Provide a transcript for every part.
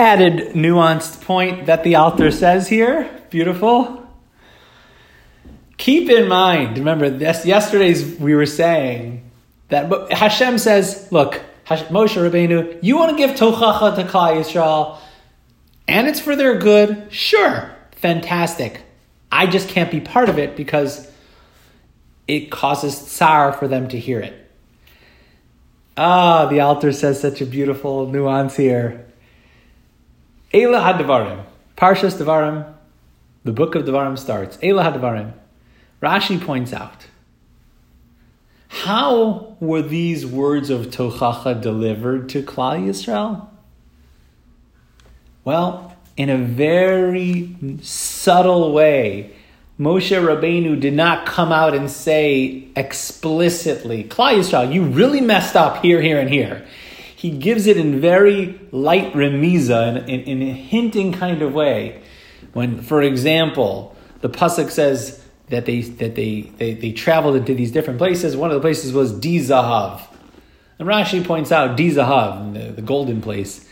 added nuanced point that the author says here. Beautiful. Keep in mind, remember, this, yesterday's we were saying that Hashem says, look, Moshe Rabbeinu, you want to give tochacha to Klal Yisrael, and it's for their good, sure, fantastic. I just can't be part of it because it causes tsar for them to hear it. Ah, the Alter says such a beautiful nuance here. Eila Hadvarim, Parshas Devarim, the book of Devarim starts. Eila Hadvarim. Rashi points out how were these words of Tochacha delivered to Klal Yisrael? Well, in a very subtle way. Moshe Rabbeinu did not come out and say explicitly, Klal Yisrael, you really messed up here, here, and here. He gives it in very light remiza, in, in, in a hinting kind of way. When, for example, the pasuk says that they that they, they, they traveled into these different places. One of the places was Dizahav. And Rashi points out Dizahav, the, the golden place.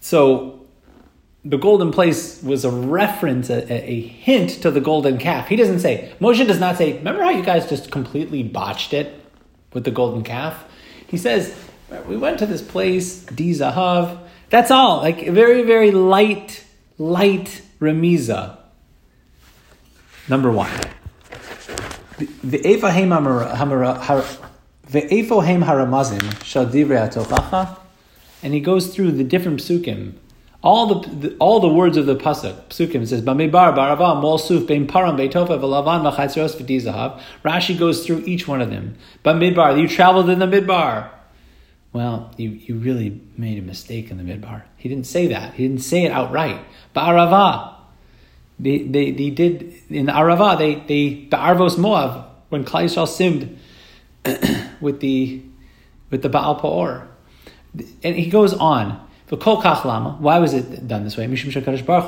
So the golden place was a reference, a, a, hint to the golden calf. He doesn't say, Moshe does not say, remember how you guys just completely botched it with the golden calf? He says, we went to this place, Di Zahav. That's all, like very, very light, light remiza. Number one. The Efahem Haramazim Shal Divrei and he goes through the different psukim all the, the, all the words of the pasuk psukim says Bamidbar Barava Molsuf Bein Paran Beitofa Velavan Machatzros V'Dizahav. Rashi goes through each one of them. Bamidbar, you traveled in the midbar. Well, you, you really made a mistake in the midbar. He didn't say that. He didn't say it outright. Ba'arava. They, they, they did in the Arava. They they Ba'arvos Moav, when Klal Yisrael simmed with the with the Baal Peor, and he goes on. Why was it done this way? Since Hakadosh Baruch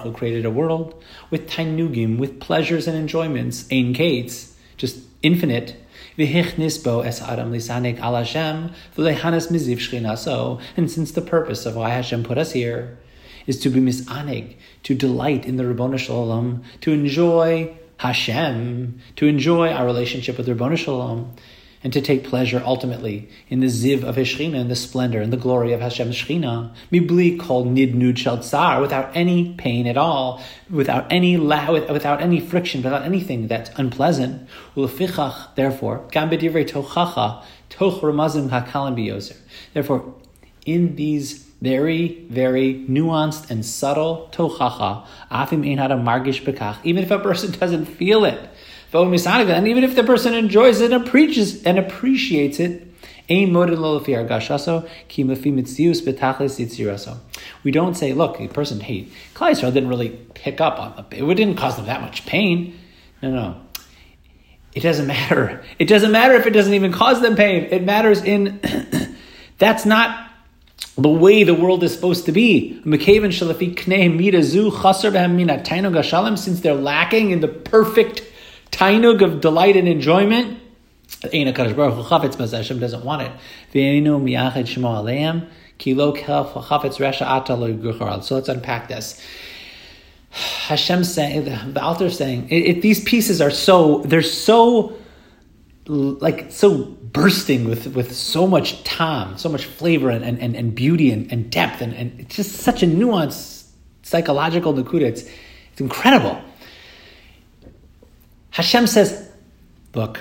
Hu created a world with tanugim, with pleasures and enjoyments, ein gates, just infinite. And since the purpose of why Hashem put us here is to be misanig, to delight in the Ribbon Shalom, to enjoy Hashem, to enjoy our relationship with Ribbon Shalom and to take pleasure ultimately in the ziv of his Shechina, in the splendor and the glory of Hashem's Shechina. Mibli called nidnud shel tsar, without any pain at all, without any la- without any friction, without anything that's unpleasant. Ulefichach, therefore, gam b'divrei tochacha, toch ramazim hakalim biyoser. Therefore, in these very, very nuanced and subtle tochacha, afim ein hada margish bekach, even if a person doesn't feel it, and even if the person enjoys it and appreciates, and appreciates it, we don't say, look, the person, hey, Klal didn't really pick up on the, it didn't cause them that much pain. No, no. It doesn't matter. It doesn't matter if it doesn't even cause them pain. It matters in, that's not the way the world is supposed to be. Since they're lacking in the perfect tainug of delight and enjoyment. Hashem doesn't want it. So let's unpack this. Hashem saying, the author saying, it, it, these pieces are so, they're so, like, so bursting with, with so much time, so much flavor and, and, and beauty and, and depth, and, and it's just such a nuanced psychological nakuda. It's, it's incredible. Hashem says, look,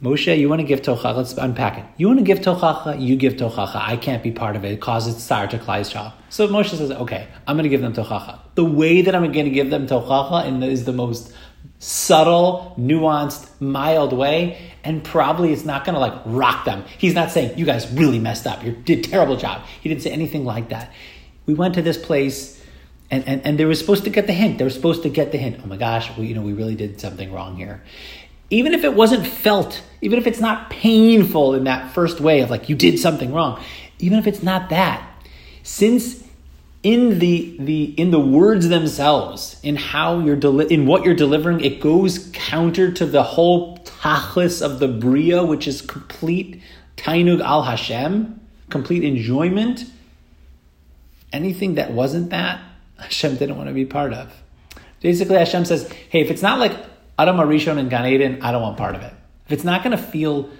Moshe, you want to give tochacha? Let's unpack it. You want to give tochacha? You give tochacha. I can't be part of it. It causes tsar to Klal Yisrael. So Moshe says, okay, I'm going to give them tochacha. The way that I'm going to give them tochacha is the most subtle, nuanced, mild way, and probably it's not going to like rock them. He's not saying you guys really messed up. You did terrible job. He didn't say anything like that. We went to this place and, and, and they were supposed to get the hint. They were supposed to get the hint. Oh my gosh, we, you know, we really did something wrong here. Even if it wasn't felt, even if it's not painful in that first way of like you did something wrong, even if it's not that, since in the the in the words themselves, in how you're deli- in what you're delivering, it goes counter to the whole tachlis of the bria, which is complete tainug al Hashem, complete enjoyment, anything that wasn't that, Hashem didn't want to be part of. Basically, Hashem says, hey, if it's not like Adam Arishon and Gan Eden, I don't want part of it. If it's not going to feel,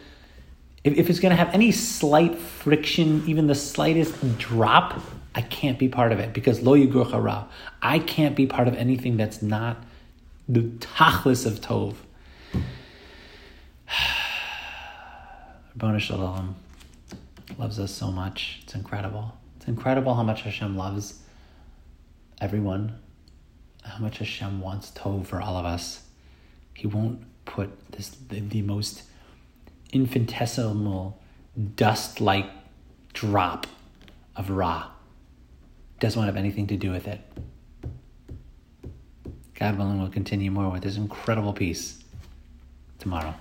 if, if it's going to have any slight friction, even the slightest drop, I can't be part of it because lo yigurcha I can't be part of anything that's not the tachlis of tov. Rabbanu Shalom loves us so much. It's incredible. It's incredible how much Hashem loves everyone, how much Hashem wants tov for all of us. He won't put this the, the most infinitesimal dust-like drop of ra. Doesn't want to have anything to do with it. God willing, we'll continue more with this incredible piece tomorrow.